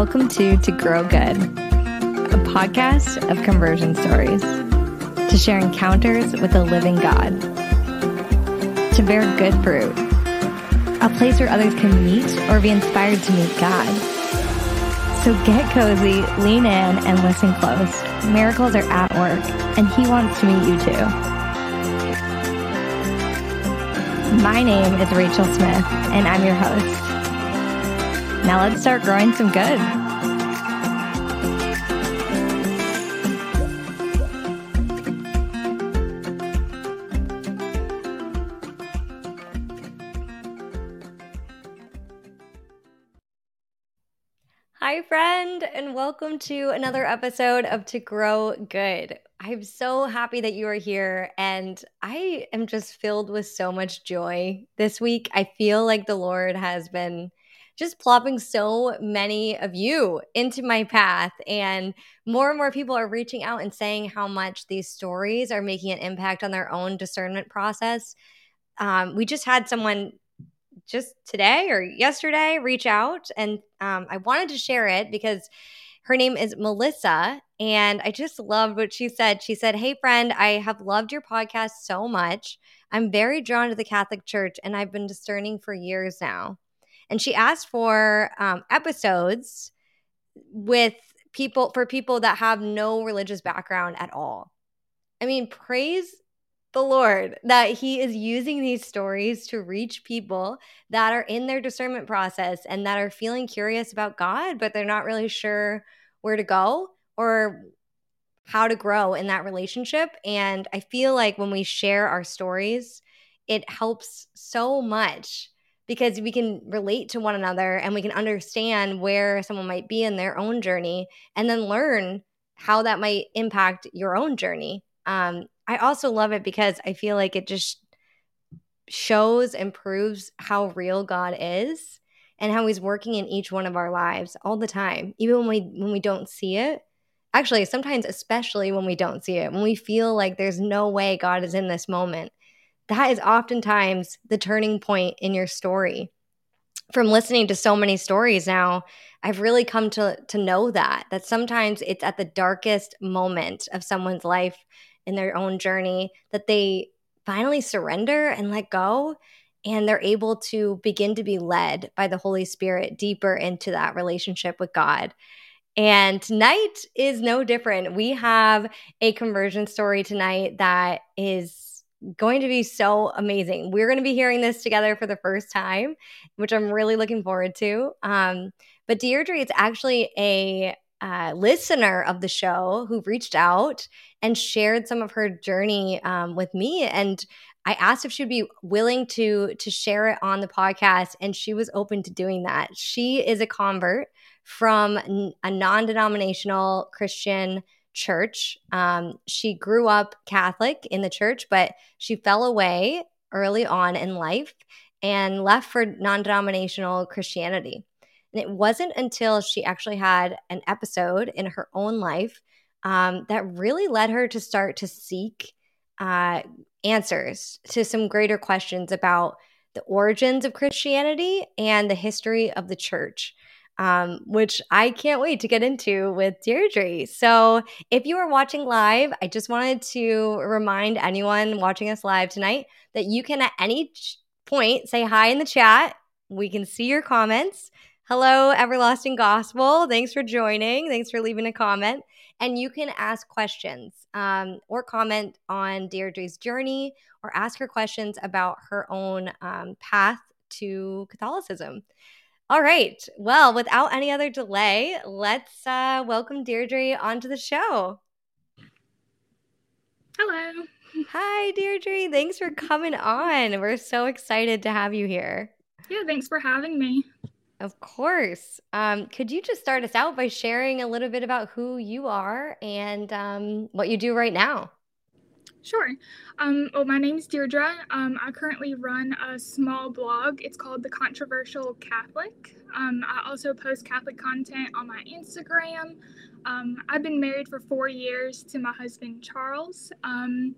Welcome to To Grow Good, a podcast of conversion stories to share encounters with the living God, to bear good fruit, a place where others can meet or be inspired to meet God. So get cozy, lean in, and listen close. Miracles are at work, and He wants to meet you too. My name is Rachel Smith, and I'm your host. Now let's start growing some good. Hi, friend, and welcome to another episode of To Grow Good. I'm so happy that you are here, and I am just filled with so much joy this week. I feel like the Lord has been just plopping so many of you into my path. And more and more people are reaching out and saying how much these stories are making an impact on their own discernment process. Um, we just had someone just today or yesterday reach out, and um, I wanted to share it because her name is Melissa. And I just loved what she said. She said, Hey, friend, I have loved your podcast so much. I'm very drawn to the Catholic Church, and I've been discerning for years now and she asked for um, episodes with people for people that have no religious background at all. I mean, praise the Lord that He is using these stories to reach people that are in their discernment process and that are feeling curious about God, but they're not really sure where to go or how to grow in that relationship. And I feel like when we share our stories, it helps so much because we can relate to one another and we can understand where someone might be in their own journey and then learn how that might impact your own journey. Um, I also love it because I feel like it just shows and proves how real God is and how he's working in each one of our lives all the time even when we when we don't see it actually sometimes especially when we don't see it when we feel like there's no way god is in this moment that is oftentimes the turning point in your story. From listening to so many stories now, I've really come to to know that that sometimes it's at the darkest moment of someone's life in their own journey that they finally surrender and let go and they're able to begin to be led by the Holy Spirit deeper into that relationship with God. And tonight is no different. We have a conversion story tonight that is going to be so amazing. We're going to be hearing this together for the first time, which I'm really looking forward to. Um, but Deirdre it's actually a uh, listener of the show who reached out and shared some of her journey um, with me and I asked if she'd be willing to to share it on the podcast and she was open to doing that. She is a convert from a non-denominational Christian church. Um, she grew up Catholic in the church, but she fell away early on in life and left for non denominational Christianity. And it wasn't until she actually had an episode in her own life um, that really led her to start to seek uh, answers to some greater questions about the origins of Christianity and the history of the church um, which I can't wait to get into with Deirdre. So, if you are watching live, I just wanted to remind anyone watching us live tonight that you can at any point say hi in the chat. We can see your comments. Hello, Everlasting Gospel. Thanks for joining. Thanks for leaving a comment. And you can ask questions um, or comment on Deirdre's journey or ask her questions about her own um, path to Catholicism. All right. Well, without any other delay, let's uh, welcome Deirdre onto the show. Hello. Hi, Deirdre. Thanks for coming on. We're so excited to have you here. Yeah, thanks for having me. Of course. Um, could you just start us out by sharing a little bit about who you are and um, what you do right now? Sure. Um, well, my name is Deirdre. Um, I currently run a small blog. It's called The Controversial Catholic. Um, I also post Catholic content on my Instagram. Um, I've been married for four years to my husband, Charles. Um,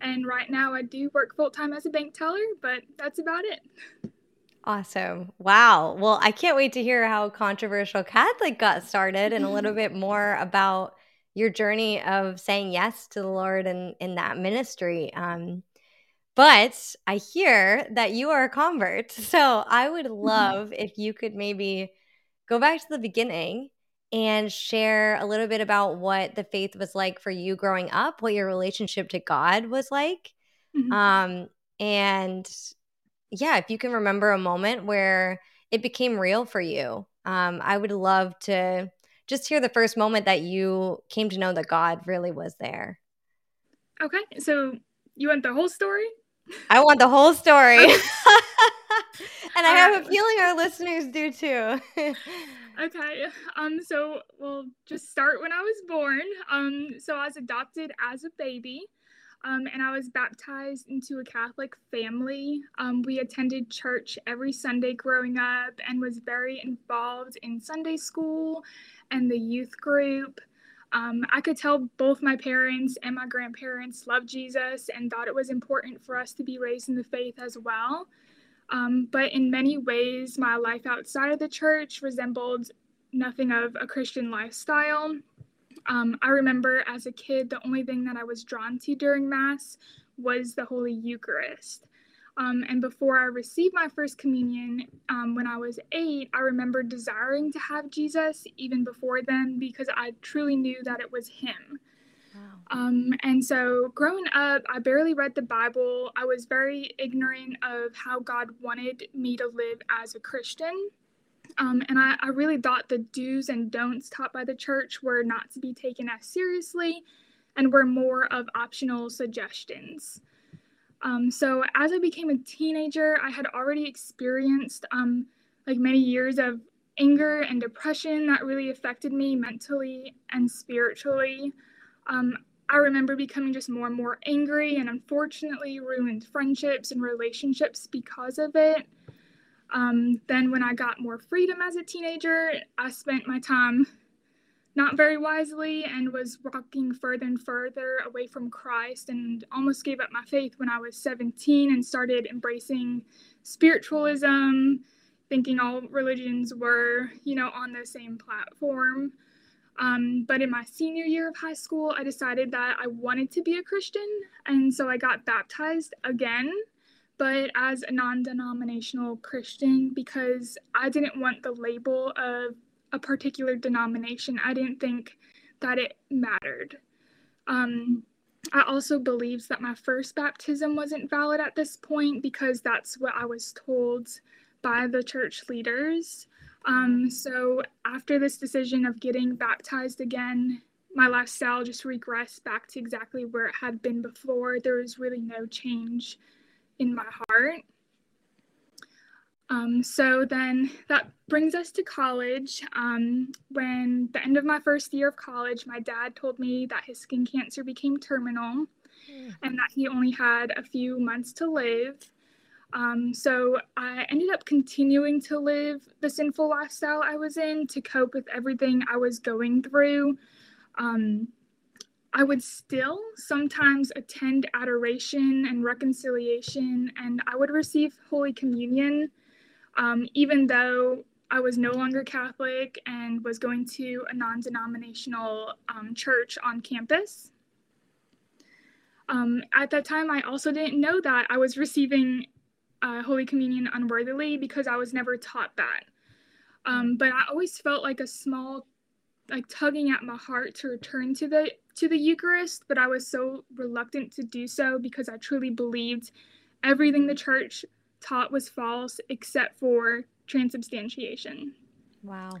and right now I do work full time as a bank teller, but that's about it. Awesome. Wow. Well, I can't wait to hear how Controversial Catholic got started and a little bit more about your journey of saying yes to the Lord in, in that ministry. Um, but I hear that you are a convert. So I would mm-hmm. love if you could maybe go back to the beginning and share a little bit about what the faith was like for you growing up, what your relationship to God was like. Mm-hmm. Um, and yeah, if you can remember a moment where it became real for you, um, I would love to just hear the first moment that you came to know that God really was there. Okay, so you want the whole story? I want the whole story. and I have a feeling our listeners do too. okay. Um so we'll just start when I was born. Um so I was adopted as a baby. Um, and I was baptized into a Catholic family. Um, we attended church every Sunday growing up and was very involved in Sunday school and the youth group. Um, I could tell both my parents and my grandparents loved Jesus and thought it was important for us to be raised in the faith as well. Um, but in many ways, my life outside of the church resembled nothing of a Christian lifestyle. Um, I remember as a kid, the only thing that I was drawn to during Mass was the Holy Eucharist. Um, and before I received my first communion, um, when I was eight, I remember desiring to have Jesus even before then because I truly knew that it was Him. Wow. Um, and so growing up, I barely read the Bible. I was very ignorant of how God wanted me to live as a Christian. Um, and I, I really thought the do's and don'ts taught by the church were not to be taken as seriously and were more of optional suggestions. Um, so as I became a teenager, I had already experienced um, like many years of anger and depression that really affected me mentally and spiritually. Um, I remember becoming just more and more angry and unfortunately ruined friendships and relationships because of it. Um, then, when I got more freedom as a teenager, I spent my time not very wisely and was walking further and further away from Christ and almost gave up my faith when I was 17 and started embracing spiritualism, thinking all religions were, you know, on the same platform. Um, but in my senior year of high school, I decided that I wanted to be a Christian, and so I got baptized again, but as a non denominational Christian because I didn't want the label of a particular denomination. I didn't think that it mattered. Um, I also believed that my first baptism wasn't valid at this point because that's what I was told by the church leaders. Um, so after this decision of getting baptized again, my lifestyle just regressed back to exactly where it had been before. There was really no change in my heart. Um, so then that brings us to college. Um, when the end of my first year of college, my dad told me that his skin cancer became terminal and that he only had a few months to live. Um, so I ended up continuing to live the sinful lifestyle I was in to cope with everything I was going through. Um, I would still sometimes attend adoration and reconciliation, and I would receive Holy Communion um, even though I was no longer Catholic and was going to a non denominational um, church on campus. Um, at that time, I also didn't know that I was receiving uh, Holy Communion unworthily because I was never taught that. Um, but I always felt like a small, like tugging at my heart to return to the to the Eucharist, but I was so reluctant to do so because I truly believed everything the church taught was false except for transubstantiation. Wow.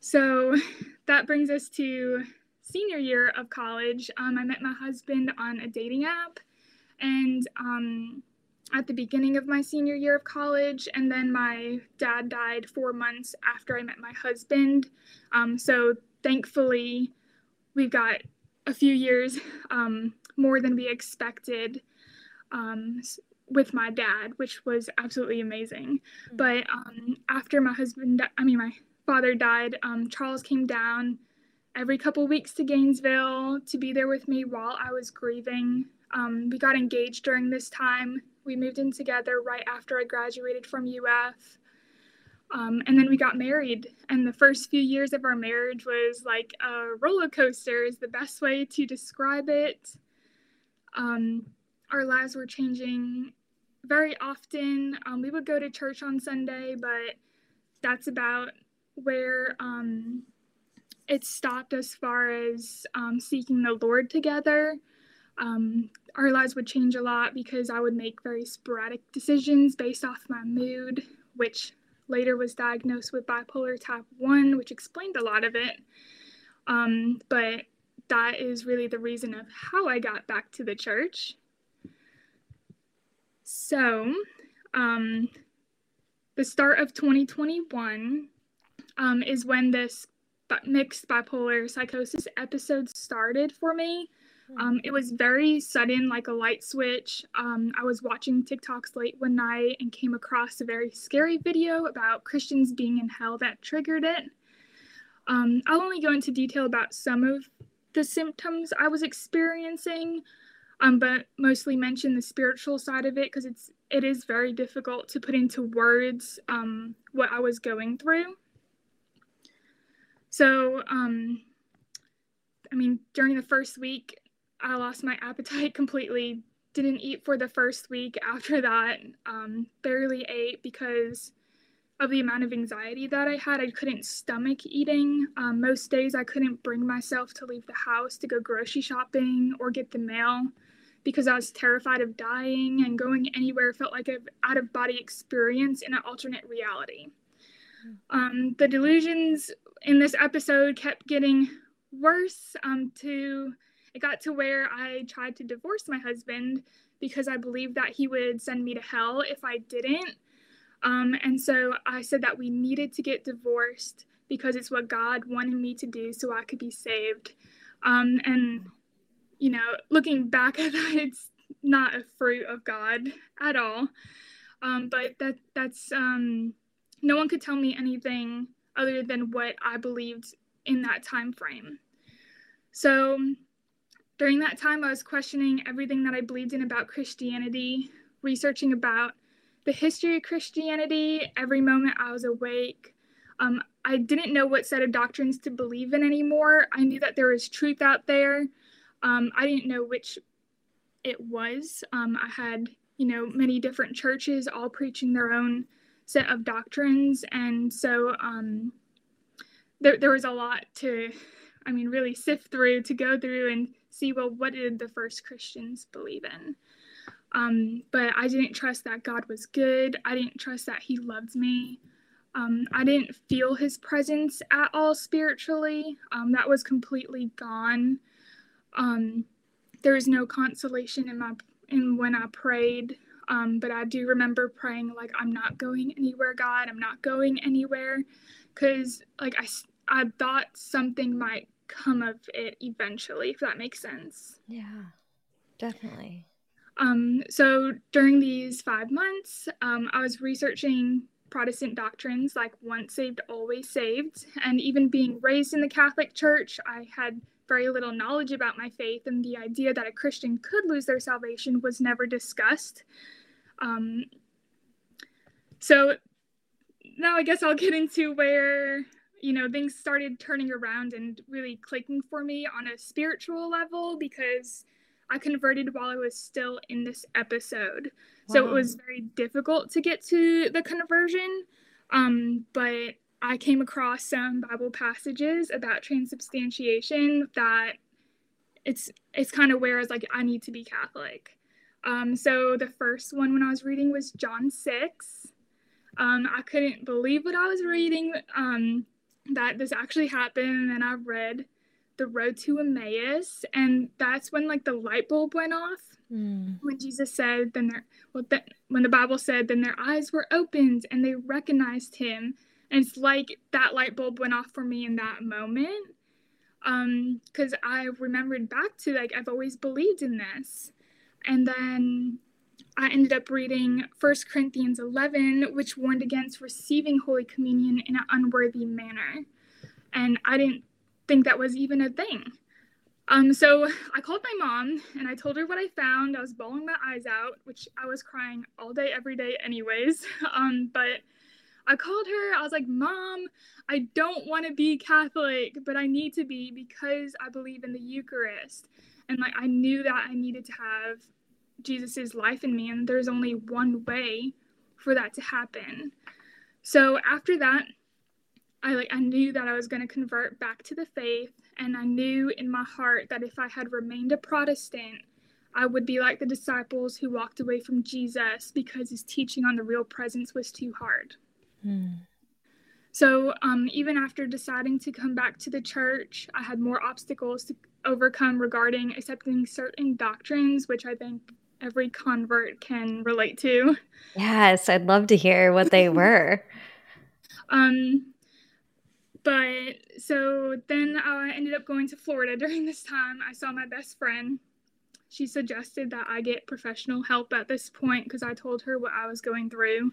So that brings us to senior year of college. Um, I met my husband on a dating app, and um, at the beginning of my senior year of college, and then my dad died four months after I met my husband. Um, so thankfully, we've got a few years um, more than we expected. With my dad, which was absolutely amazing. Mm-hmm. But um, after my husband, I mean, my father died, um, Charles came down every couple weeks to Gainesville to be there with me while I was grieving. Um, we got engaged during this time, We moved in together right after I graduated from UF. Um, and then we got married. And the first few years of our marriage was like a roller coaster, is the best way to describe it. Um, our lives were changing very often. Um, we would go to church on Sunday, but that's about where um, it stopped as far as um, seeking the Lord together. Um, our lives would change a lot because I would make very sporadic decisions based off my mood, which later was diagnosed with bipolar type 1, which explained a lot of it. Um, but that is really the reason of how I got back to the church. So, um, the start of 2021 um, is when this mixed bipolar psychosis episode started for me. Um, it was very sudden, like a light switch. Um, I was watching TikToks late one night and came across a very scary video about Christians being in hell that triggered it. Um, I'll only go into detail about some of the symptoms I was experiencing, um, but mostly mention the spiritual side of it because it's it is very difficult to put into words um, what I was going through. So, um, I mean, during the first week, I lost my appetite completely. Didn't eat for the first week. After that, um, barely ate because of the amount of anxiety that I had. I couldn't stomach eating. Um, most days, I couldn't bring myself to leave the house to go grocery shopping or get the mail because I was terrified of dying and going anywhere felt like an out of body experience in an alternate reality. Um, the delusions in this episode kept getting worse um, to it got to where I tried to divorce my husband because I believed that he would send me to hell if I didn't. Um, and so I said that we needed to get divorced because it's what God wanted me to do so I could be saved. Um, and, you know, looking back at that, it's not a fruit of God at all. Um, but that that's um, no one could tell me anything other than what I believed in that time frame. So during that time, I was questioning everything that I believed in about Christianity, researching about the history of Christianity every moment I was awake. Um, I didn't know what set of doctrines to believe in anymore. I knew that there was truth out there. Um, I didn't know which it was. Um, I had, you know, many different churches all preaching their own set of doctrines. And so um, there, there was a lot to, I mean, really sift through, to go through and see, well, what did the first Christians believe in? Um, but I didn't trust that God was good. I didn't trust that He loved me. Um, I didn't feel His presence at all spiritually. Um, that was completely gone. Um, there was no consolation in my in when I prayed. Um, but I do remember praying like, "I'm not going anywhere, God. I'm not going anywhere," because like I I thought something might come of it eventually, if that makes sense. Yeah, definitely. Um, so during these five months, um, I was researching Protestant doctrines like once saved, always saved. And even being raised in the Catholic Church, I had very little knowledge about my faith, and the idea that a Christian could lose their salvation was never discussed. Um, so now I guess I'll get into where you know, things started turning around and really clicking for me on a spiritual level because I converted while I was still in this episode. Wow. So it was very difficult to get to the conversion. Um, but I came across some Bible passages about transubstantiation that it's it's kind of where I was like, I need to be Catholic. Um, so the first one when I was reading was John 6. Um, I couldn't believe what I was reading. Um, that this actually happened and then I read The Road to Emmaus and that's when like the light bulb went off. Mm. When Jesus said then their well th- when the Bible said then their eyes were opened and they recognized him and it's like that light bulb went off for me in that moment um cuz I remembered back to like I've always believed in this. And then I ended up reading 1 Corinthians 11, which warned against receiving Holy Communion in an unworthy manner. And I didn't think that was even a thing. Um, so I called my mom and I told her what I found. I was bawling my eyes out, which I was crying all day, every day, anyways. Um, but I called her. I was like, Mom, I don't want to be Catholic, but I need to be because I believe in the Eucharist. And like, I knew that I needed to have Jesus's life in me, and there's only one way for that to happen. So after that, I like I knew that I was going to convert back to the faith and I knew in my heart that if I had remained a Protestant, I would be like the disciples who walked away from Jesus because his teaching on the real presence was too hard. Hmm. So, um, even after deciding to come back to the church, I had more obstacles to overcome regarding accepting certain doctrines, which I think every convert can relate to. Yes, I'd love to hear what they were. um, but so then I ended up going to Florida during this time. I saw my best friend. She suggested that I get professional help at this point because I told her what I was going through.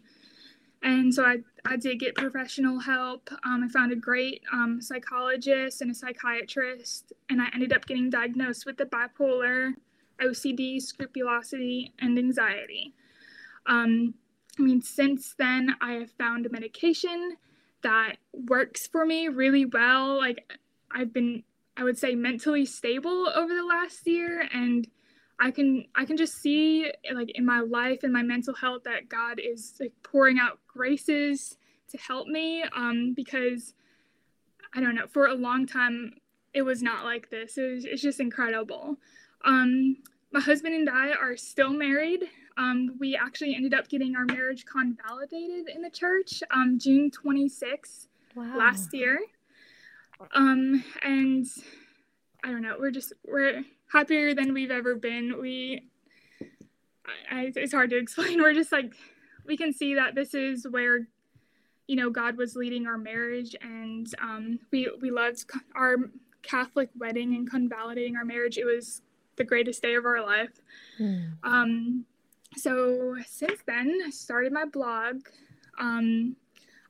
And so I, I did get professional help. Um, I found a great um, psychologist and a psychiatrist, and I ended up getting diagnosed with the bipolar, OCD, scrupulosity, and anxiety. Um, I mean, since then, I have found a medication that works for me really well. Like I've been I would say mentally stable over the last year and I can I can just see like in my life and my mental health that God is like pouring out graces to help me um because I don't know for a long time it was not like this. It was, it's just incredible. Um my husband and I are still married. Um, we actually ended up getting our marriage convalidated in the church um, June 26th wow. last year. Um, and I don't know, we're just, we're happier than we've ever been. We, I, it's hard to explain. We're just like, we can see that this is where, you know, God was leading our marriage and um, we, we loved our Catholic wedding and convalidating our marriage. It was the greatest day of our life. Mm. Um, so since then, I started my blog. Um,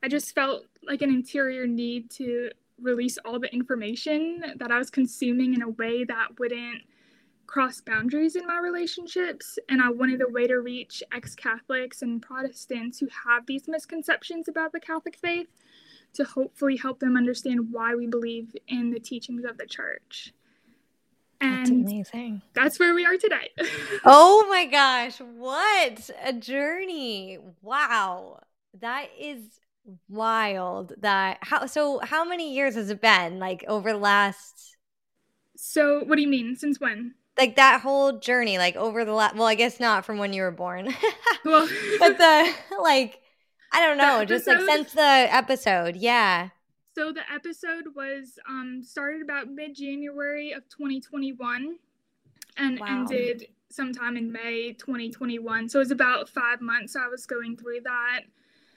I just felt like an interior need to release all the information that I was consuming in a way that wouldn't cross boundaries in my relationships. And I wanted a way to reach ex Catholics and Protestants who have these misconceptions about the Catholic faith to hopefully help them understand why we believe in the teachings of the church. And that's amazing. That's where we are today. oh my gosh, what a journey. Wow. That is wild. That how so how many years has it been? Like over the last So, what do you mean? Since when? Like that whole journey like over the last well, I guess not from when you were born. well, but the like I don't know, just like since the episode. Yeah. So the episode was um, started about mid January of 2021 and wow. ended sometime in May 2021. So it was about five months I was going through that.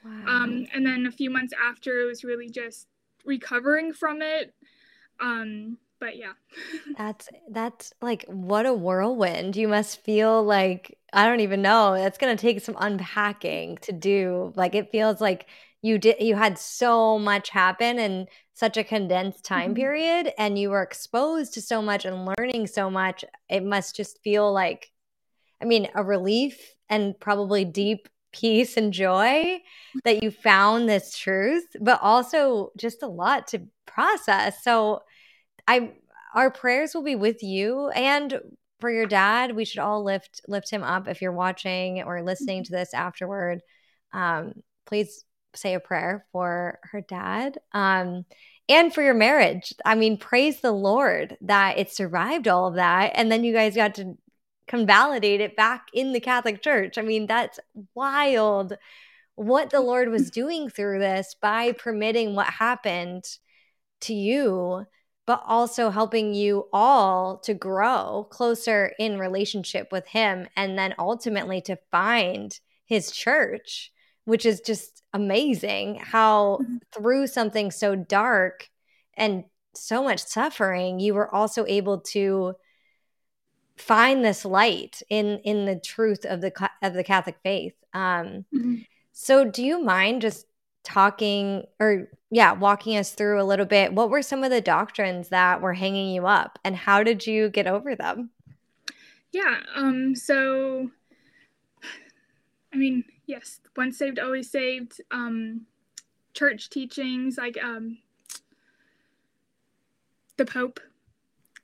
Wow. Um, and then a few months after, it was really just recovering from it. Um, but yeah. that's that's like what a whirlwind. You must feel like I don't even know. That's gonna take some unpacking to do. Like it feels like you did you had so much happen in such a condensed time mm-hmm. period and you were exposed to so much and learning so much it must just feel like i mean a relief and probably deep peace and joy that you found this truth but also just a lot to process so i our prayers will be with you and for your dad we should all lift lift him up if you're watching or listening mm-hmm. to this afterward um, please say a prayer for her dad um, and for your marriage. I mean, praise the Lord that it survived all of that. And then you guys got to convalidate it back in the Catholic Church. I mean, that's wild what the Lord was doing through this by permitting what happened to you, but also helping you all to grow closer in relationship with Him and then ultimately to find His church which is just amazing how mm-hmm. through something so dark and so much suffering you were also able to find this light in in the truth of the of the Catholic faith. Um, mm-hmm. So, do you mind just talking or yeah, walking us through a little bit. What were some of the doctrines that were hanging you up and how did you get over them? Yeah, um so I mean, yes, once saved always saved um church teachings like um the pope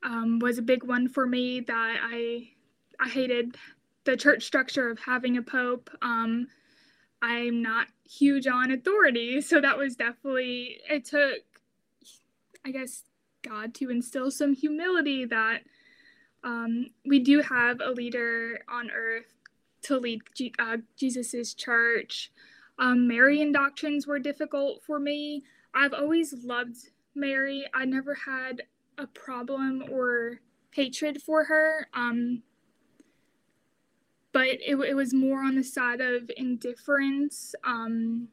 um, was a big one for me that I I hated the church structure of having a pope. Um, I'm not huge on authority, so that was definitely it took I guess God to instill some humility that um, we do have a leader on earth to lead G- uh, Jesus's church. Um, Marian doctrines were difficult for me. I've always loved Mary. I never had a problem or hatred for her. Um, but it, it was more on the side of indifference. Um,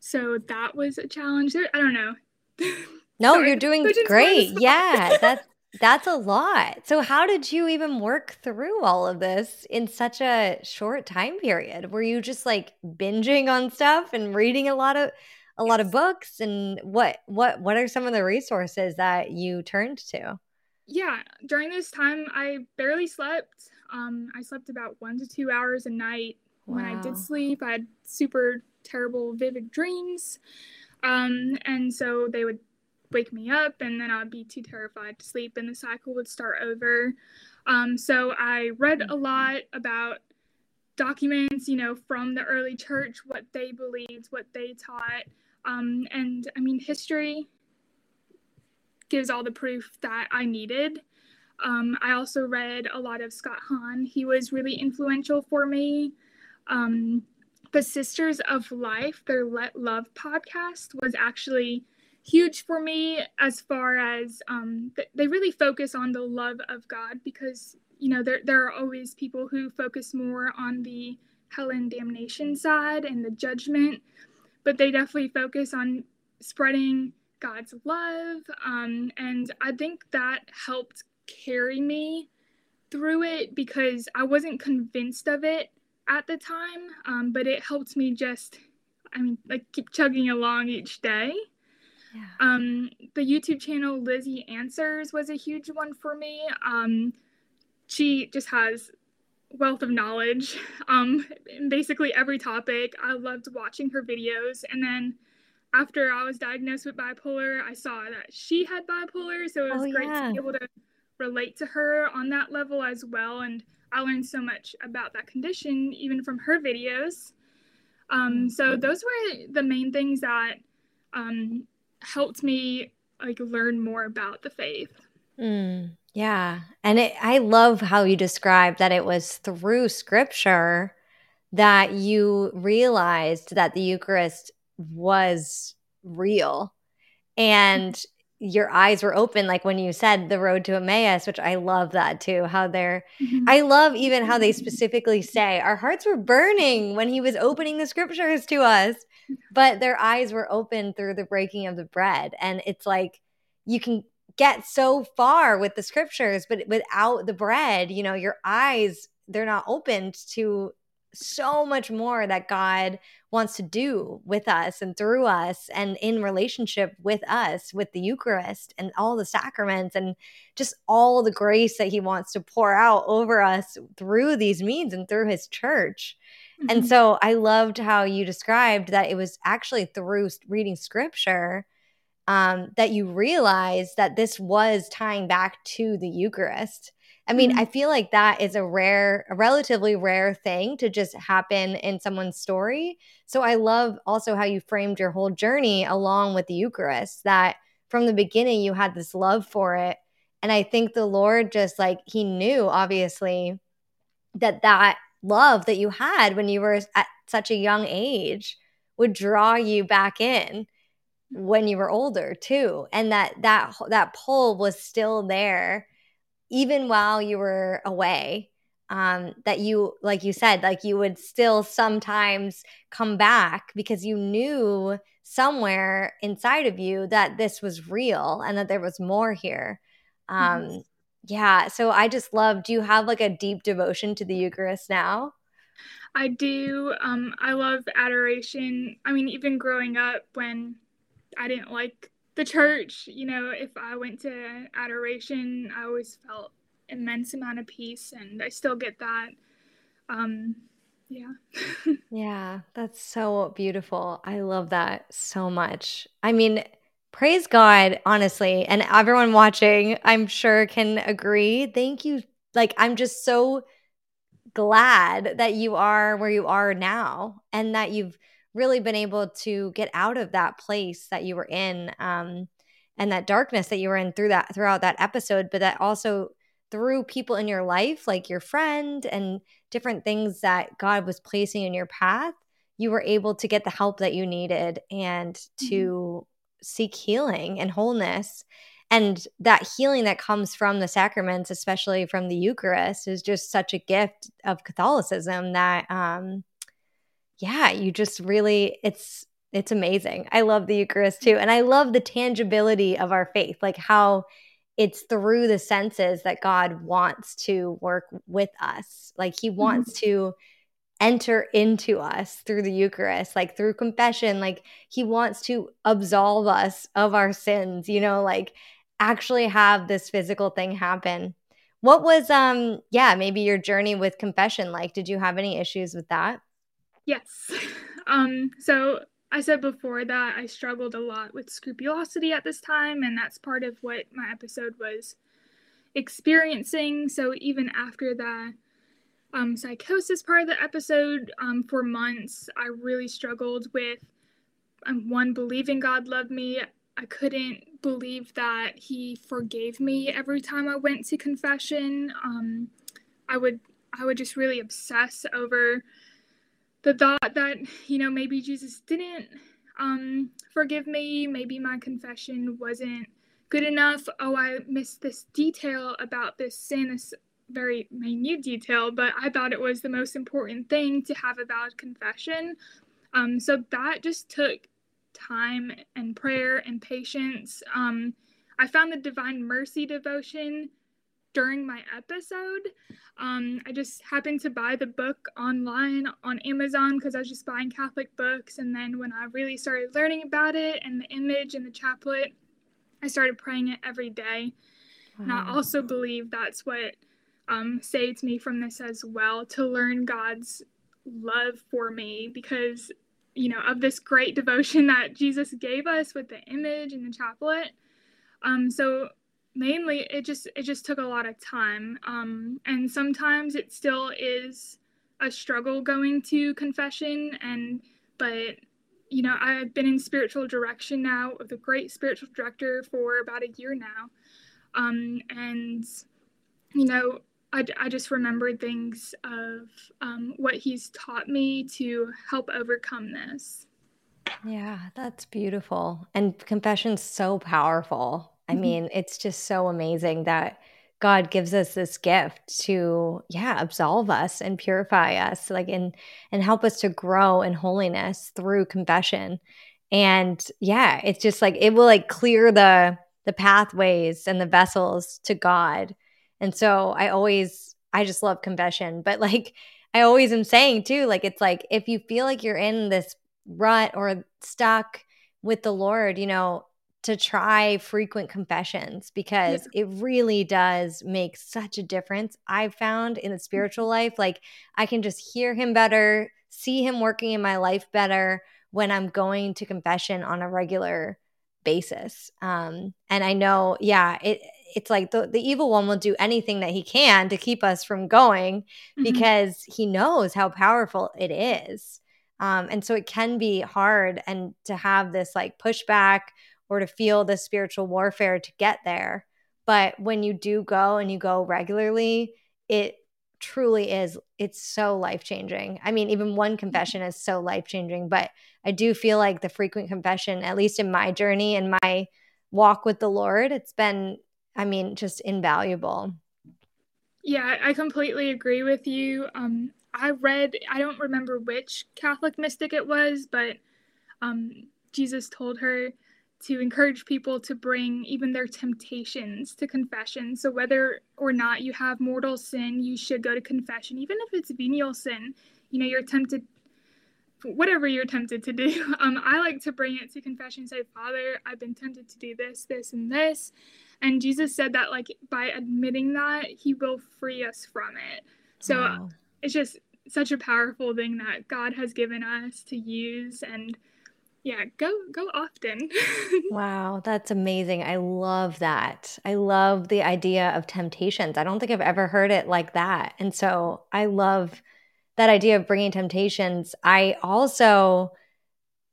so that was a challenge. There, I don't know. No, Sorry, you're doing great. Yeah, that's that's a lot. So how did you even work through all of this in such a short time period? Were you just like binging on stuff and reading a lot of a lot of books and what what what are some of the resources that you turned to? Yeah, during this time I barely slept. Um I slept about 1 to 2 hours a night. Wow. When I did sleep, I had super terrible vivid dreams. Um and so they would wake me up and then I'd be too terrified to sleep and the cycle would start over. Um, so I read a lot about documents, you know, from the early church, what they believed, what they taught. Um, and I mean, history gives all the proof that I needed. Um, I also read a lot of Scott Hahn. He was really influential for me. Um, the Sisters of Life, their Let Love podcast, was actually huge for me as far as um, th- they really focus on the love of God because you know there there are always people who focus more on the hell and damnation side and the judgment, but they definitely focus on spreading God's love, um, and I think that helped carry me through it because I wasn't convinced of it at the time, um, but it helped me just, I mean, like keep chugging along each day. Yeah. Um, the YouTube channel Lizzie Answers was a huge one for me. Um, she just has wealth of knowledge um, in basically every topic. I loved watching her videos. And then after I was diagnosed with bipolar, I saw that she had bipolar. So it was oh, great yeah. to be able to relate to her on that level as well. And I learned so much about that condition even from her videos. Um, so those were the main things that um, helped me like learn more about the faith. Mm, yeah. And it, I love how you described that it was through scripture that you realized that the Eucharist was real and your eyes were open like when you said the road to Emmaus which I love that too how they're mm-hmm. I love even how they specifically say our hearts were burning when he was opening the scriptures to us but their eyes were open through the breaking of the bread and it's like you can get so far with the scriptures but without the bread you know your eyes they're not opened to so much more that God wants to do with us and through us and in relationship with us with the Eucharist and all the sacraments and just all the grace that he wants to pour out over us through these means and through his church. Mm-hmm. And so I loved how you described that it was actually through reading scripture um, that you realized that this was tying back to the Eucharist I mean, mm-hmm. I feel like that is a rare, a relatively rare thing to just happen in someone's story. So I love also how you framed your whole journey along with the Eucharist, that from the beginning you had this love for it. And I think the Lord just like, He knew obviously that that love that you had when you were at such a young age would draw you back in when you were older too and that that that pull was still there even while you were away um, that you like you said like you would still sometimes come back because you knew somewhere inside of you that this was real and that there was more here um, yeah so i just love do you have like a deep devotion to the eucharist now I do. Um, I love adoration. I mean, even growing up when I didn't like the church, you know, if I went to adoration, I always felt immense amount of peace, and I still get that. Um, yeah. yeah, that's so beautiful. I love that so much. I mean, praise God, honestly, and everyone watching, I'm sure can agree. Thank you. Like, I'm just so glad that you are where you are now and that you've really been able to get out of that place that you were in um, and that darkness that you were in through that throughout that episode but that also through people in your life like your friend and different things that god was placing in your path you were able to get the help that you needed and to mm-hmm. seek healing and wholeness and that healing that comes from the sacraments especially from the eucharist is just such a gift of catholicism that um yeah you just really it's it's amazing i love the eucharist too and i love the tangibility of our faith like how it's through the senses that god wants to work with us like he mm-hmm. wants mm-hmm. to enter into us through the Eucharist, like through confession. Like he wants to absolve us of our sins, you know, like actually have this physical thing happen. What was um yeah, maybe your journey with confession like? Did you have any issues with that? Yes. Um so I said before that I struggled a lot with scrupulosity at this time and that's part of what my episode was experiencing. So even after the um, psychosis part of the episode, um, for months, I really struggled with um, one, believing God loved me. I couldn't believe that He forgave me every time I went to confession. Um, I would, I would just really obsess over the thought that you know maybe Jesus didn't um, forgive me. Maybe my confession wasn't good enough. Oh, I missed this detail about this sin, this very minute detail, but I thought it was the most important thing to have a valid confession. Um, so that just took time and prayer and patience. Um, I found the Divine Mercy devotion during my episode. Um, I just happened to buy the book online on Amazon because I was just buying Catholic books. And then when I really started learning about it and the image and the chaplet, I started praying it every day. Wow. And I also believe that's what um, saved me from this as well to learn God's love for me because, you know, of this great devotion that Jesus gave us with the image and the chaplet. Um, so mainly it just it just took a lot of time um, and sometimes it still is a struggle going to confession and but you know i've been in spiritual direction now with a great spiritual director for about a year now um, and you know I, I just remembered things of um, what he's taught me to help overcome this. Yeah, that's beautiful. And confession's so powerful. I mm-hmm. mean, it's just so amazing that God gives us this gift to, yeah, absolve us and purify us, like, and and help us to grow in holiness through confession. And yeah, it's just like it will like clear the the pathways and the vessels to God and so I always, I just love confession. But like, I always am saying too, like, it's like if you feel like you're in this rut or stuck with the Lord, you know, to try frequent confessions because yeah. it really does make such a difference. I've found in the spiritual mm-hmm. life, like, I can just hear Him better, see Him working in my life better when I'm going to confession on a regular basis. Um, and I know, yeah, it it's like the, the evil one will do anything that he can to keep us from going mm-hmm. because he knows how powerful it is. Um, and so it can be hard and to have this like pushback or to feel the spiritual warfare to get there. But when you do go and you go regularly, it truly is it's so life changing. I mean, even one mm-hmm. confession is so life changing, but I do feel like the frequent confession, at least in my journey and my walk with the Lord, it's been I mean, just invaluable. Yeah, I completely agree with you. Um, I read, I don't remember which Catholic mystic it was, but um, Jesus told her to encourage people to bring even their temptations to confession. So, whether or not you have mortal sin, you should go to confession, even if it's venial sin. You know, you're tempted, whatever you're tempted to do. Um, I like to bring it to confession, say, Father, I've been tempted to do this, this, and this. And Jesus said that, like, by admitting that, He will free us from it. So, wow. it's just such a powerful thing that God has given us to use and yeah go go often. Wow that's amazing. I love that. I love the idea of temptations. I don't think i've ever heard it like that. And so i love that idea of bringing temptations. I also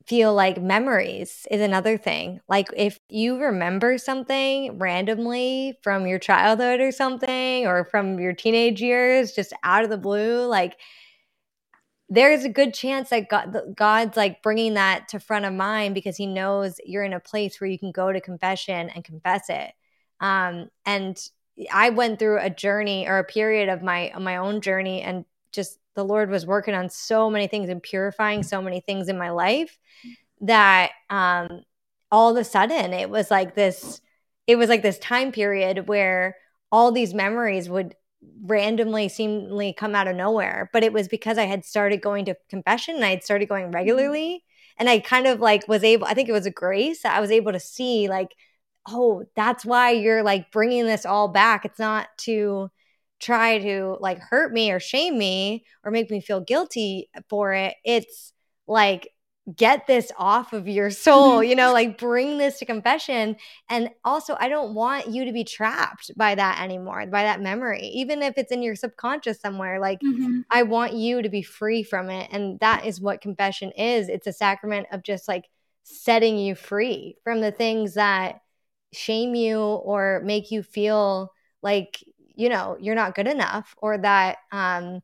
feel like memories is another thing. Like if you remember something randomly from your childhood or something or from your teenage years just out of the blue like there's a good chance that God, God's like bringing that to front of mind because He knows you're in a place where you can go to confession and confess it. Um, and I went through a journey or a period of my my own journey, and just the Lord was working on so many things and purifying so many things in my life that um, all of a sudden it was like this. It was like this time period where all these memories would randomly seemingly come out of nowhere but it was because i had started going to confession and i had started going mm-hmm. regularly and i kind of like was able i think it was a grace that i was able to see like oh that's why you're like bringing this all back it's not to try to like hurt me or shame me or make me feel guilty for it it's like get this off of your soul, you know, like bring this to confession. And also, I don't want you to be trapped by that anymore, by that memory, even if it's in your subconscious somewhere. Like, mm-hmm. I want you to be free from it. And that is what confession is it's a sacrament of just like setting you free from the things that shame you or make you feel like, you know, you're not good enough or that, um,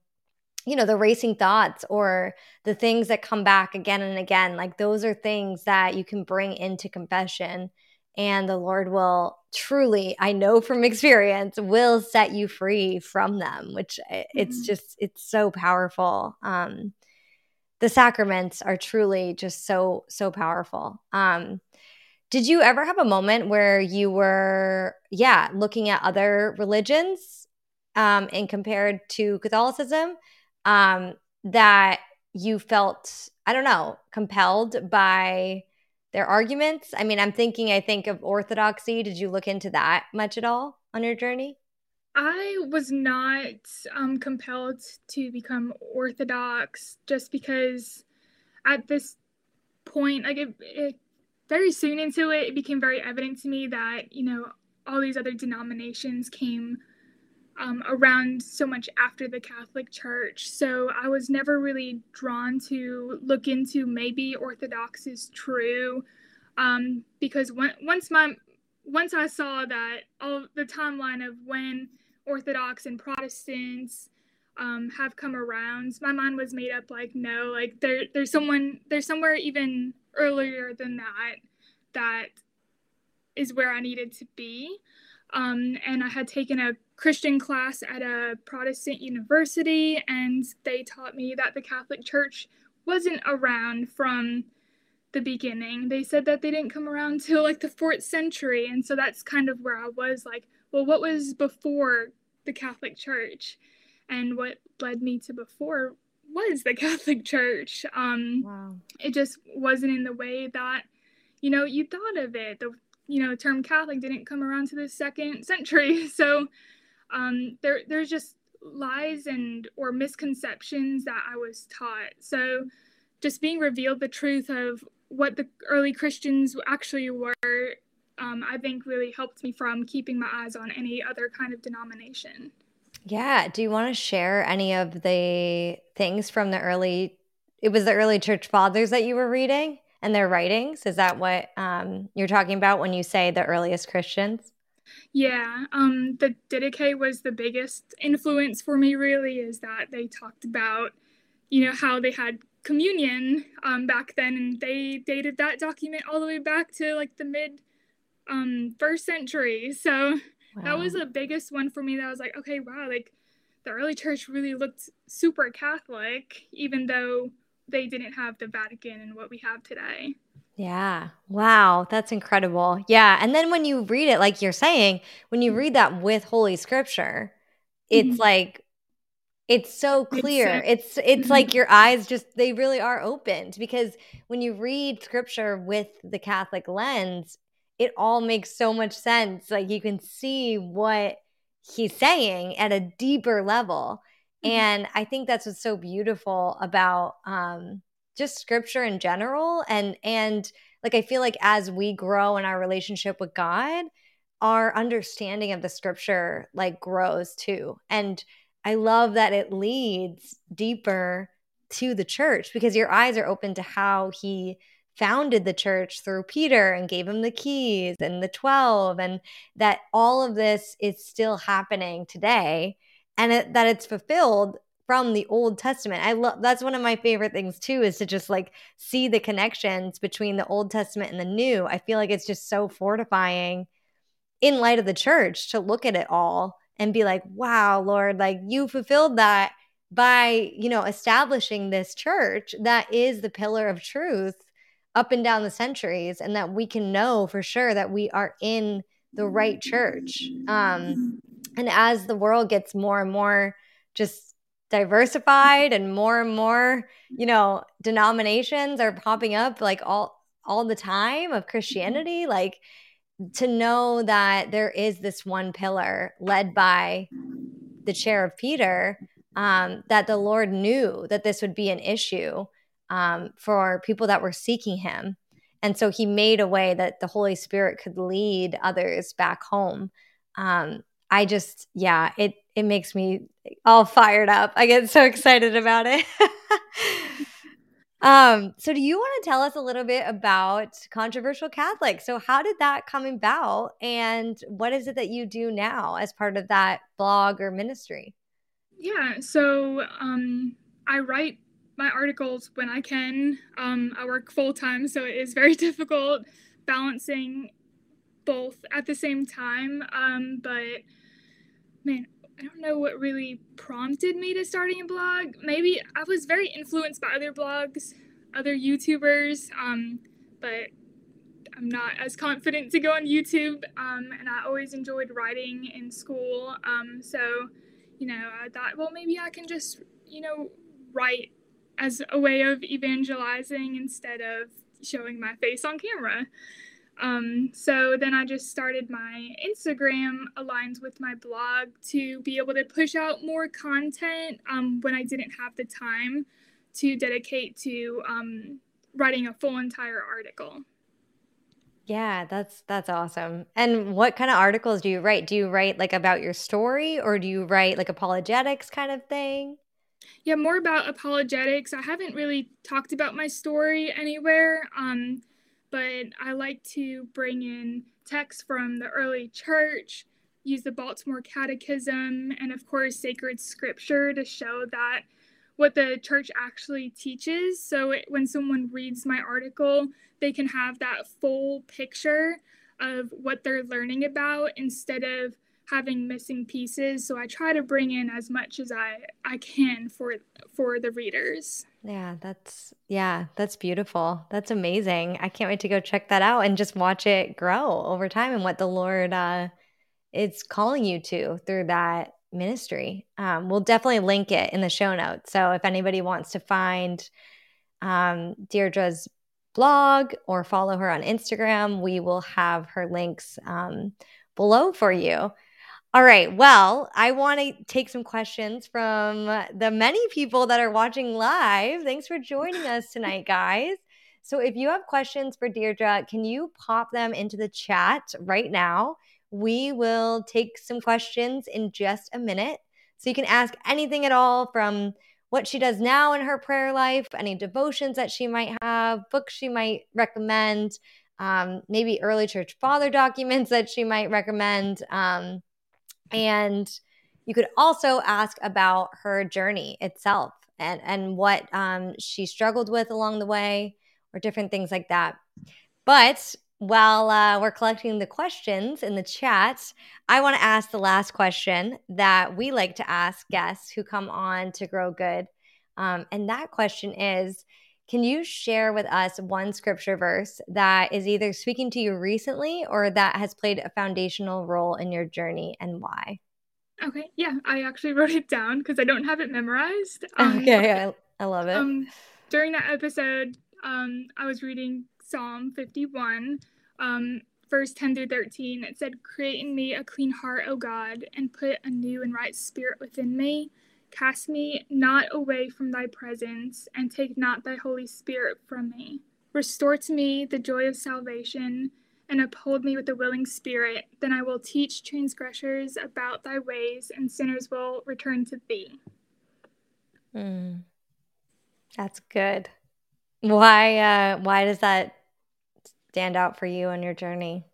you know the racing thoughts or the things that come back again and again like those are things that you can bring into confession and the lord will truly i know from experience will set you free from them which eh, it's mm-hmm. just it's so powerful. Um the sacraments are truly just so so powerful. Um did you ever have a moment where you were yeah looking at other religions um and compared to catholicism um, that you felt, I don't know, compelled by their arguments? I mean, I'm thinking, I think of orthodoxy. Did you look into that much at all on your journey? I was not um, compelled to become Orthodox just because at this point, like it, it, very soon into it, it became very evident to me that, you know, all these other denominations came um, around so much after the Catholic Church. So I was never really drawn to look into maybe Orthodox is true, um, because when, once my once I saw that all the timeline of when Orthodox and Protestants um, have come around, my mind was made up. Like no, like there there's someone there's somewhere even earlier than that that is where I needed to be. Um, and I had taken a Christian class at a Protestant university, and they taught me that the Catholic Church wasn't around from the beginning. They said that they didn't come around till like the fourth century, and so that's kind of where I was like, well, what was before the Catholic Church? And what led me to before was the Catholic Church. Um, wow. It just wasn't in the way that, you know, you thought of it. The you know term Catholic didn't come around to the second century, so um, there there's just lies and or misconceptions that I was taught. So just being revealed the truth of what the early Christians actually were, um, I think really helped me from keeping my eyes on any other kind of denomination. Yeah. Do you want to share any of the things from the early? It was the early church fathers that you were reading and their writings. Is that what um, you're talking about when you say the earliest Christians? Yeah, um, the Didache was the biggest influence for me. Really, is that they talked about, you know, how they had communion um, back then, and they dated that document all the way back to like the mid um, first century. So wow. that was the biggest one for me. That I was like, okay, wow, like the early church really looked super Catholic, even though they didn't have the Vatican and what we have today. Yeah. Wow. That's incredible. Yeah. And then when you read it, like you're saying, when you read that with Holy Scripture, it's mm-hmm. like, it's so clear. It's it's mm-hmm. like your eyes just they really are opened because when you read scripture with the Catholic lens, it all makes so much sense. Like you can see what he's saying at a deeper level. Mm-hmm. And I think that's what's so beautiful about um, just scripture in general. And and like I feel like as we grow in our relationship with God, our understanding of the scripture like grows too. And I love that it leads deeper to the church because your eyes are open to how he founded the church through Peter and gave him the keys and the 12 and that all of this is still happening today and it, that it's fulfilled from the Old Testament. I love that's one of my favorite things too is to just like see the connections between the Old Testament and the New. I feel like it's just so fortifying in light of the church to look at it all and be like, "Wow, Lord, like you fulfilled that by, you know, establishing this church that is the pillar of truth up and down the centuries and that we can know for sure that we are in the right church um, and as the world gets more and more just diversified and more and more you know denominations are popping up like all all the time of christianity like to know that there is this one pillar led by the chair of peter um, that the lord knew that this would be an issue um, for people that were seeking him. And so he made a way that the Holy Spirit could lead others back home. Um, I just, yeah, it it makes me all fired up. I get so excited about it. um, so do you want to tell us a little bit about controversial Catholic? So how did that come about, and what is it that you do now as part of that blog or ministry? Yeah, so um, I write my articles when I can. Um, I work full time, so it is very difficult balancing both at the same time. Um, but man, I don't know what really prompted me to starting a blog. Maybe I was very influenced by other blogs, other YouTubers, um, but I'm not as confident to go on YouTube. Um, and I always enjoyed writing in school. Um, so, you know, I thought, well, maybe I can just, you know, write as a way of evangelizing instead of showing my face on camera. Um, so then I just started my Instagram aligns with my blog to be able to push out more content um, when I didn't have the time to dedicate to um, writing a full entire article. Yeah, that's that's awesome. And what kind of articles do you write? Do you write like about your story or do you write like apologetics kind of thing? yeah, more about apologetics. I haven't really talked about my story anywhere, um, but I like to bring in texts from the early church, use the Baltimore Catechism, and of course, sacred scripture to show that what the church actually teaches. So it, when someone reads my article, they can have that full picture of what they're learning about instead of having missing pieces so i try to bring in as much as i i can for for the readers. Yeah that's yeah that's beautiful. That's amazing. I can't wait to go check that out and just watch it grow over time and what the lord uh is calling you to through that ministry. Um, we'll definitely link it in the show notes. So if anybody wants to find um, deirdre's blog or follow her on instagram we will have her links um, below for you all right. Well, I want to take some questions from the many people that are watching live. Thanks for joining us tonight, guys. So, if you have questions for Deirdre, can you pop them into the chat right now? We will take some questions in just a minute. So, you can ask anything at all from what she does now in her prayer life, any devotions that she might have, books she might recommend, um, maybe early church father documents that she might recommend. Um, and you could also ask about her journey itself and, and what um, she struggled with along the way or different things like that. But while uh, we're collecting the questions in the chat, I want to ask the last question that we like to ask guests who come on to Grow Good. Um, and that question is can you share with us one scripture verse that is either speaking to you recently or that has played a foundational role in your journey and why? Okay, yeah, I actually wrote it down because I don't have it memorized. Um, okay, I, I love it. Um, during that episode, um, I was reading Psalm 51, um, verse 10 through 13. It said, Create in me a clean heart, O God, and put a new and right spirit within me. Cast me not away from thy presence, and take not thy Holy Spirit from me. Restore to me the joy of salvation, and uphold me with a willing spirit. Then I will teach transgressors about thy ways, and sinners will return to thee. Mm. That's good. Why uh why does that stand out for you on your journey?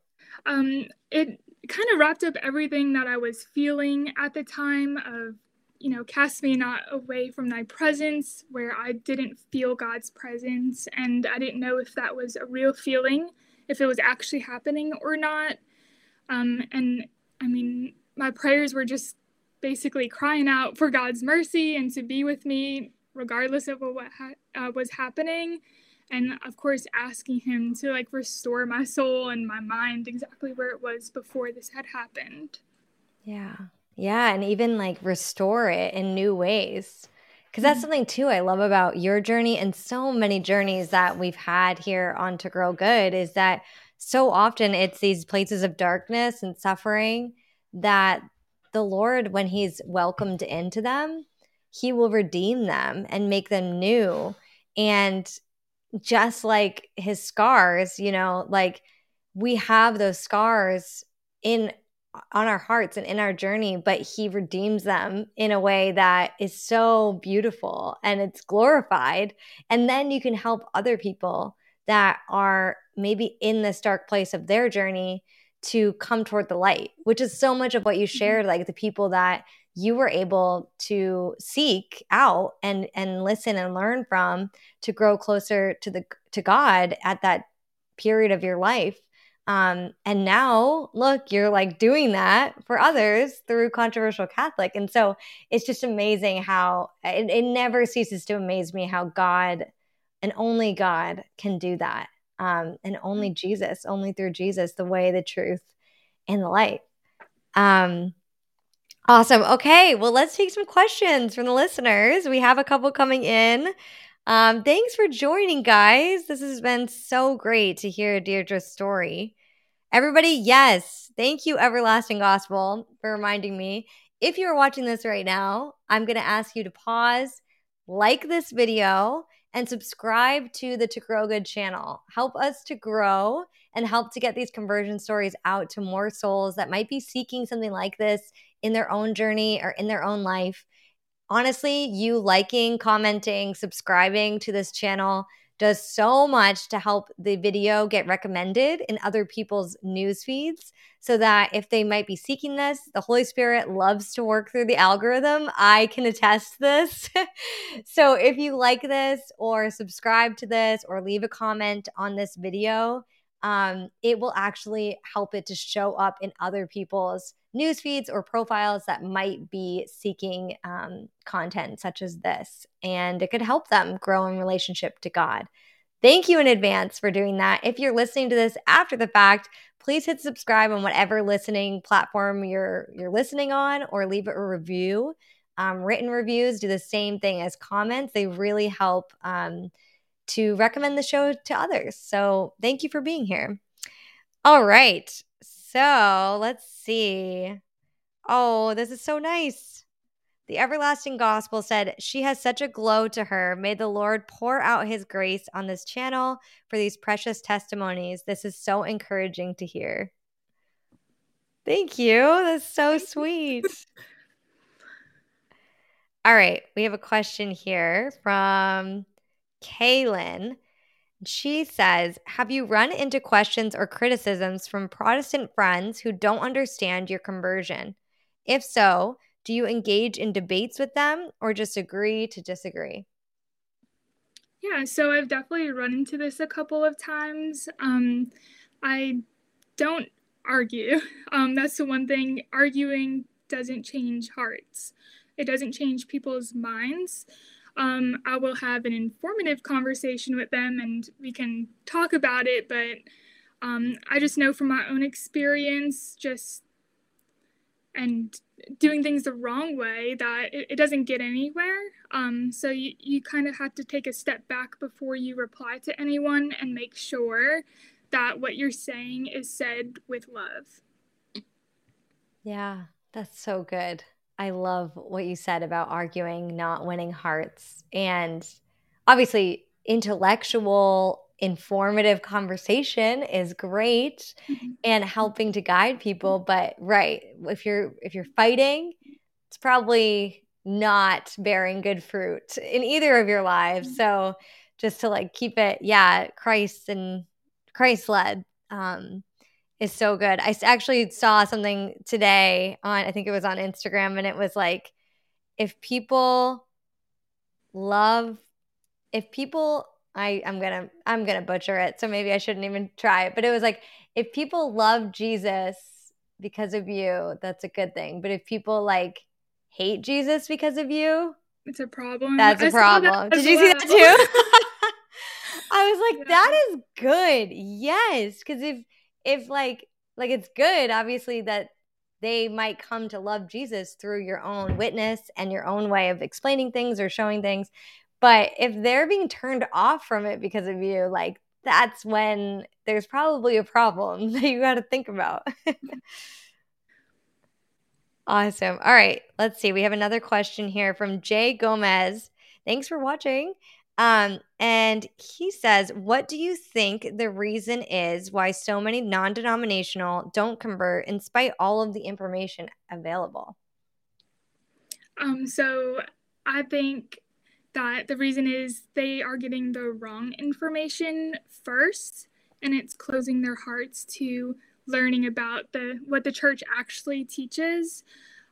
Um it kind of wrapped up everything that I was feeling at the time of you know, cast me not away from thy presence, where I didn't feel God's presence. And I didn't know if that was a real feeling, if it was actually happening or not. Um, and I mean, my prayers were just basically crying out for God's mercy and to be with me regardless of what ha- uh, was happening. And of course asking him to like restore my soul and my mind exactly where it was before this had happened. Yeah yeah and even like restore it in new ways because that's mm-hmm. something too i love about your journey and so many journeys that we've had here on to grow good is that so often it's these places of darkness and suffering that the lord when he's welcomed into them he will redeem them and make them new. And just like his scars, you know, like we have those scars in on our hearts and in our journey, but he redeems them in a way that is so beautiful and it's glorified. And then you can help other people that are maybe in this dark place of their journey to come toward the light, which is so much of what you mm-hmm. shared, like the people that you were able to seek out and and listen and learn from to grow closer to the to God at that period of your life. Um, and now look, you're like doing that for others through controversial Catholic. And so it's just amazing how it, it never ceases to amaze me how God and only God can do that. Um, and only Jesus, only through Jesus, the way, the truth, and the light. Um, Awesome. Okay. Well, let's take some questions from the listeners. We have a couple coming in. Um, thanks for joining, guys. This has been so great to hear Deirdre's story. Everybody, yes. Thank you, Everlasting Gospel, for reminding me. If you're watching this right now, I'm going to ask you to pause, like this video, and subscribe to the To Grow Good channel. Help us to grow and help to get these conversion stories out to more souls that might be seeking something like this in their own journey or in their own life. Honestly, you liking, commenting, subscribing to this channel does so much to help the video get recommended in other people's news feeds so that if they might be seeking this, the Holy Spirit loves to work through the algorithm. I can attest this. so if you like this or subscribe to this or leave a comment on this video, um, it will actually help it to show up in other people's news feeds or profiles that might be seeking um, content such as this. And it could help them grow in relationship to God. Thank you in advance for doing that. If you're listening to this after the fact, please hit subscribe on whatever listening platform you're you're listening on, or leave a review. Um, written reviews do the same thing as comments; they really help um, to recommend the show to others. So, thank you for being here. All right, so let's see. Oh, this is so nice. The everlasting gospel said, She has such a glow to her. May the Lord pour out his grace on this channel for these precious testimonies. This is so encouraging to hear. Thank you. That's so sweet. All right. We have a question here from Kaylin. She says, Have you run into questions or criticisms from Protestant friends who don't understand your conversion? If so, do you engage in debates with them or just agree to disagree? Yeah, so I've definitely run into this a couple of times. Um, I don't argue. Um, that's the one thing. Arguing doesn't change hearts, it doesn't change people's minds. Um, I will have an informative conversation with them and we can talk about it. But um, I just know from my own experience, just and doing things the wrong way, that it, it doesn't get anywhere. Um, so you, you kind of have to take a step back before you reply to anyone and make sure that what you're saying is said with love. Yeah, that's so good. I love what you said about arguing, not winning hearts. And obviously, intellectual, informative conversation is great mm-hmm. and helping to guide people. But right, if you're if you're fighting, it's probably not bearing good fruit in either of your lives. Mm-hmm. So just to like keep it, yeah, Christ and Christ led. Um, is so good. I actually saw something today on, I think it was on Instagram, and it was like, if people love, if people, I, I'm gonna, I'm gonna butcher it, so maybe I shouldn't even try it. But it was like, if people love Jesus because of you, that's a good thing. But if people like hate Jesus because of you, it's a problem. That's a problem. That Did you well. see that too? I was like, yeah. that is good. Yes, because if if like like it's good obviously that they might come to love Jesus through your own witness and your own way of explaining things or showing things. But if they're being turned off from it because of you, like that's when there's probably a problem that you got to think about. awesome. All right, let's see. We have another question here from Jay Gomez. Thanks for watching. Um, and he says, What do you think the reason is why so many non denominational don't convert in spite all of the information available? Um, so I think that the reason is they are getting the wrong information first and it's closing their hearts to learning about the what the church actually teaches.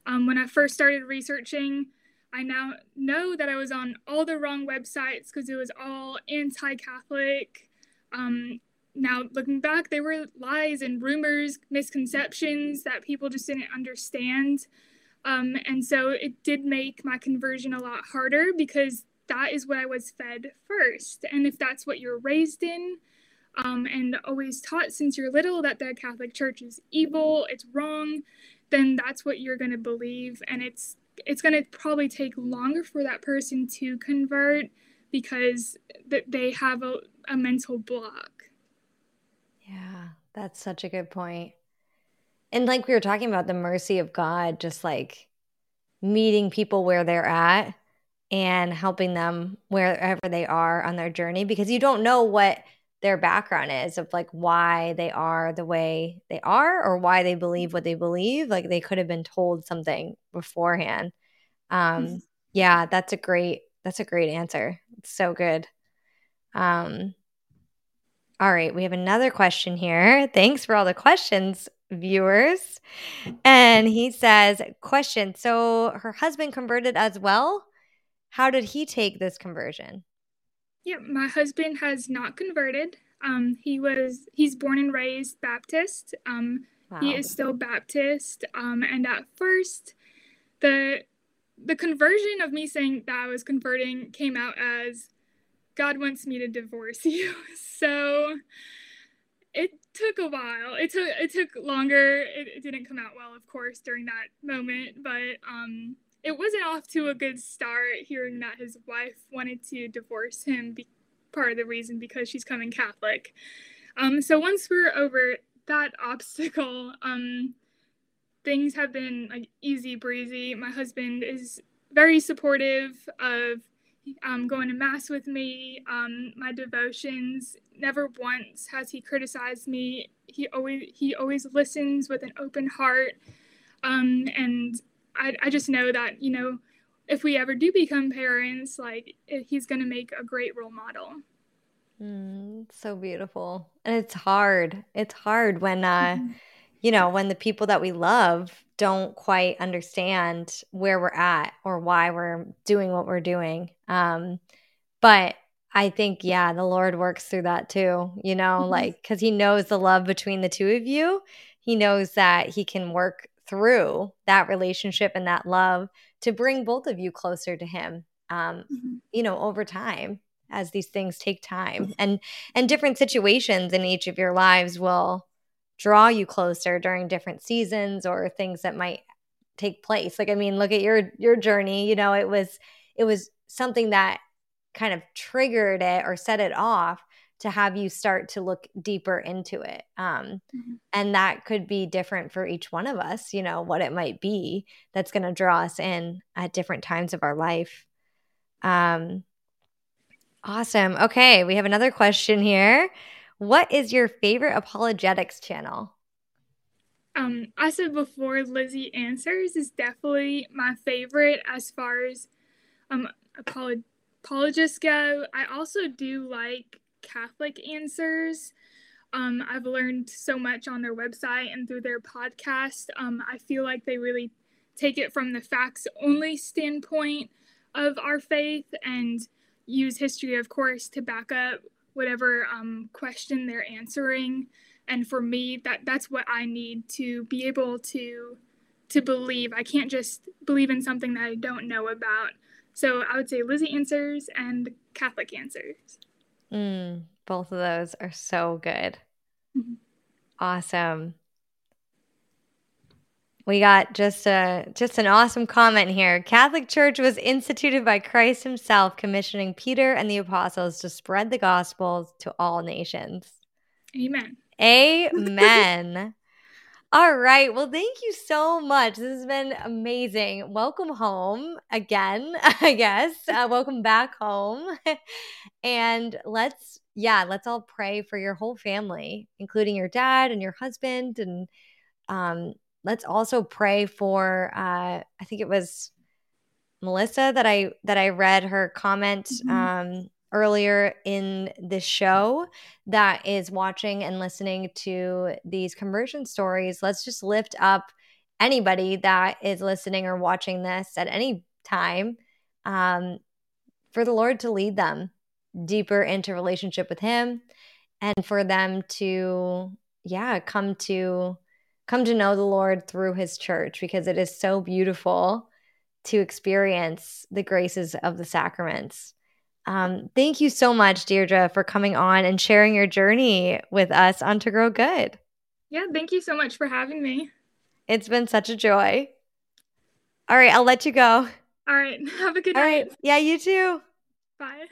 Um, when I first started researching, I now know that I was on all the wrong websites because it was all anti Catholic. Um, now, looking back, they were lies and rumors, misconceptions that people just didn't understand. Um, and so it did make my conversion a lot harder because that is what I was fed first. And if that's what you're raised in, um, and always taught since you're little that the Catholic Church is evil, it's wrong, then that's what you're going to believe. And it's it's going to probably take longer for that person to convert because th- they have a, a mental block. Yeah, that's such a good point. And like we were talking about the mercy of God, just like meeting people where they're at and helping them wherever they are on their journey because you don't know what their background is of like why they are the way they are or why they believe what they believe like they could have been told something beforehand. Um mm-hmm. yeah that's a great that's a great answer. It's so good. Um all right we have another question here. Thanks for all the questions viewers. And he says question so her husband converted as well? How did he take this conversion yeah, my husband has not converted. Um, he was he's born and raised Baptist. Um, wow. he is still Baptist. Um, and at first, the the conversion of me saying that I was converting came out as God wants me to divorce you. so it took a while. It took it took longer. It, it didn't come out well, of course, during that moment. But um, it wasn't off to a good start hearing that his wife wanted to divorce him be- part of the reason because she's coming catholic. Um, so once we're over that obstacle um, things have been like easy breezy. My husband is very supportive of um, going to mass with me. Um, my devotions never once has he criticized me. He always he always listens with an open heart. Um, and I, I just know that, you know, if we ever do become parents, like he's going to make a great role model. Mm, so beautiful. And it's hard. It's hard when, uh, you know, when the people that we love don't quite understand where we're at or why we're doing what we're doing. Um, but I think, yeah, the Lord works through that too, you know, mm-hmm. like, because He knows the love between the two of you. He knows that He can work through that relationship and that love to bring both of you closer to him um, mm-hmm. you know, over time as these things take time. And and different situations in each of your lives will draw you closer during different seasons or things that might take place. Like i mean look at your your journey you know it was it was something that kind of triggered it or set it off to have you start to look deeper into it um, mm-hmm. and that could be different for each one of us you know what it might be that's going to draw us in at different times of our life um, awesome okay we have another question here what is your favorite apologetics channel um, I said before, Lizzie Answers is definitely my favorite as far as um, apolog- apologists go. I also do like Catholic Answers. Um, I've learned so much on their website and through their podcast. Um, I feel like they really take it from the facts only standpoint of our faith and use history, of course, to back up whatever um, question they're answering and for me that that's what i need to be able to to believe i can't just believe in something that i don't know about so i would say lizzie answers and catholic answers mm, both of those are so good mm-hmm. awesome we got just a just an awesome comment here. Catholic Church was instituted by Christ himself commissioning Peter and the apostles to spread the gospel to all nations. Amen. Amen. All right. Well, thank you so much. This has been amazing. Welcome home again, I guess. Uh, welcome back home. and let's, yeah, let's all pray for your whole family, including your dad and your husband. And um, let's also pray for, uh, I think it was Melissa that I that I read her comment mm-hmm. um, earlier in the show that is watching and listening to these conversion stories, let's just lift up anybody that is listening or watching this at any time um, for the Lord to lead them deeper into relationship with Him and for them to, yeah, come to come to know the Lord through His church because it is so beautiful to experience the graces of the sacraments. Um, thank you so much, Deirdre, for coming on and sharing your journey with us on To Grow Good. Yeah, thank you so much for having me. It's been such a joy. All right, I'll let you go. All right, have a good All night. Right. Yeah, you too. Bye.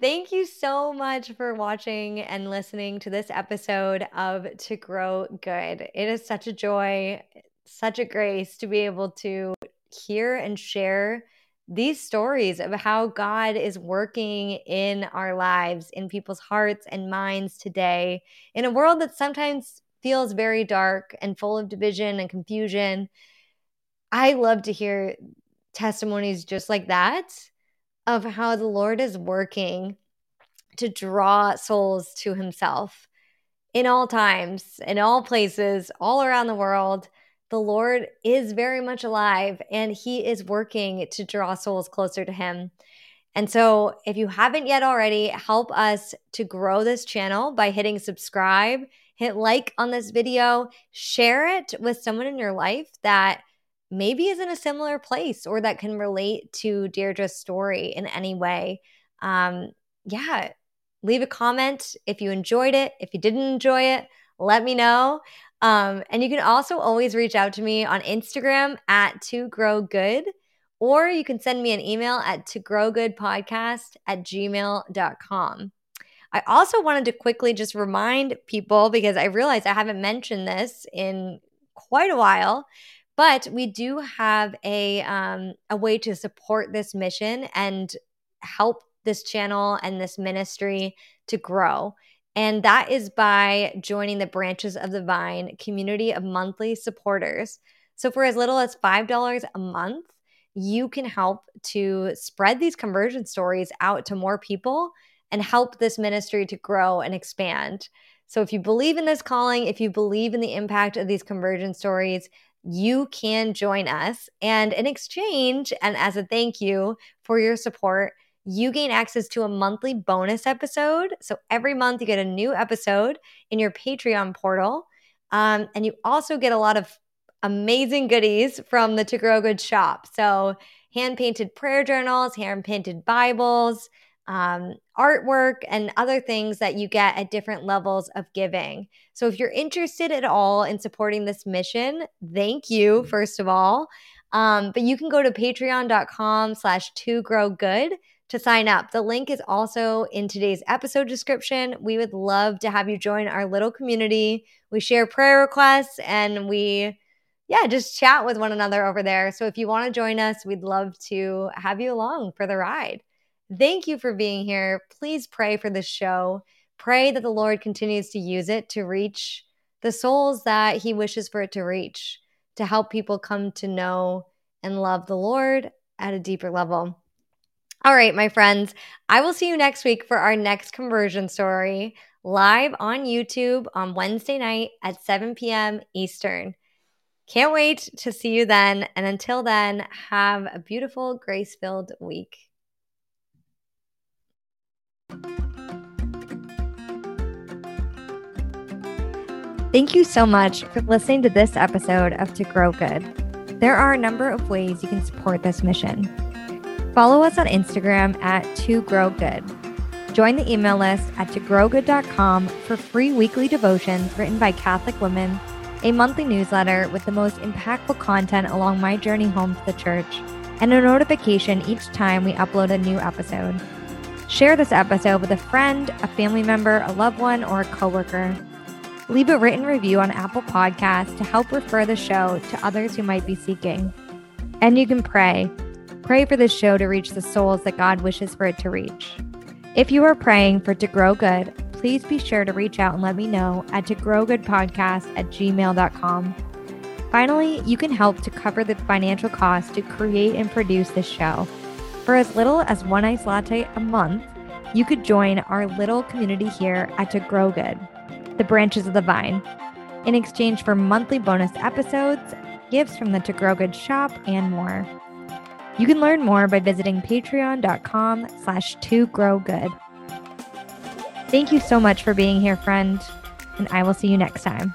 Thank you so much for watching and listening to this episode of To Grow Good. It is such a joy, such a grace to be able to hear and share these stories of how God is working in our lives, in people's hearts and minds today, in a world that sometimes feels very dark and full of division and confusion. I love to hear testimonies just like that of how the Lord is working to draw souls to Himself in all times, in all places, all around the world the Lord is very much alive and he is working to draw souls closer to him. And so, if you haven't yet already, help us to grow this channel by hitting subscribe, hit like on this video, share it with someone in your life that maybe is in a similar place or that can relate to Deirdre's story in any way. Um, yeah, leave a comment if you enjoyed it. If you didn't enjoy it, let me know. Um, and you can also always reach out to me on Instagram at to grow good, or you can send me an email at to grow good podcast at gmail.com. I also wanted to quickly just remind people because I realized I haven't mentioned this in quite a while, but we do have a um, a way to support this mission and help this channel and this ministry to grow. And that is by joining the Branches of the Vine community of monthly supporters. So, for as little as $5 a month, you can help to spread these conversion stories out to more people and help this ministry to grow and expand. So, if you believe in this calling, if you believe in the impact of these conversion stories, you can join us. And in exchange, and as a thank you for your support, you gain access to a monthly bonus episode. So every month you get a new episode in your Patreon portal. Um, and you also get a lot of amazing goodies from the To Grow Good shop. So hand painted prayer journals, hand painted Bibles, um, artwork, and other things that you get at different levels of giving. So if you're interested at all in supporting this mission, thank you, first of all. Um, but you can go to patreon.com slash to grow good to sign up. The link is also in today's episode description. We would love to have you join our little community. We share prayer requests and we, yeah, just chat with one another over there. So if you want to join us, we'd love to have you along for the ride. Thank you for being here. Please pray for this show. Pray that the Lord continues to use it to reach the souls that He wishes for it to reach, to help people come to know and love the Lord at a deeper level. All right, my friends, I will see you next week for our next conversion story live on YouTube on Wednesday night at 7 p.m. Eastern. Can't wait to see you then. And until then, have a beautiful, grace filled week. Thank you so much for listening to this episode of To Grow Good. There are a number of ways you can support this mission. Follow us on Instagram at To Grow Good. Join the email list at togrowgood.com for free weekly devotions written by Catholic women, a monthly newsletter with the most impactful content along my journey home to the church, and a notification each time we upload a new episode. Share this episode with a friend, a family member, a loved one, or a coworker. Leave a written review on Apple Podcasts to help refer the show to others who might be seeking. And you can pray Pray for this show to reach the souls that God wishes for it to reach. If you are praying for To Grow Good, please be sure to reach out and let me know at to grow good podcast at gmail.com. Finally, you can help to cover the financial cost to create and produce this show. For as little as one ice latte a month, you could join our little community here at To Grow Good, the branches of the vine, in exchange for monthly bonus episodes, gifts from the To Grow Good shop, and more. You can learn more by visiting patreon.com slash to grow good. Thank you so much for being here, friend, and I will see you next time.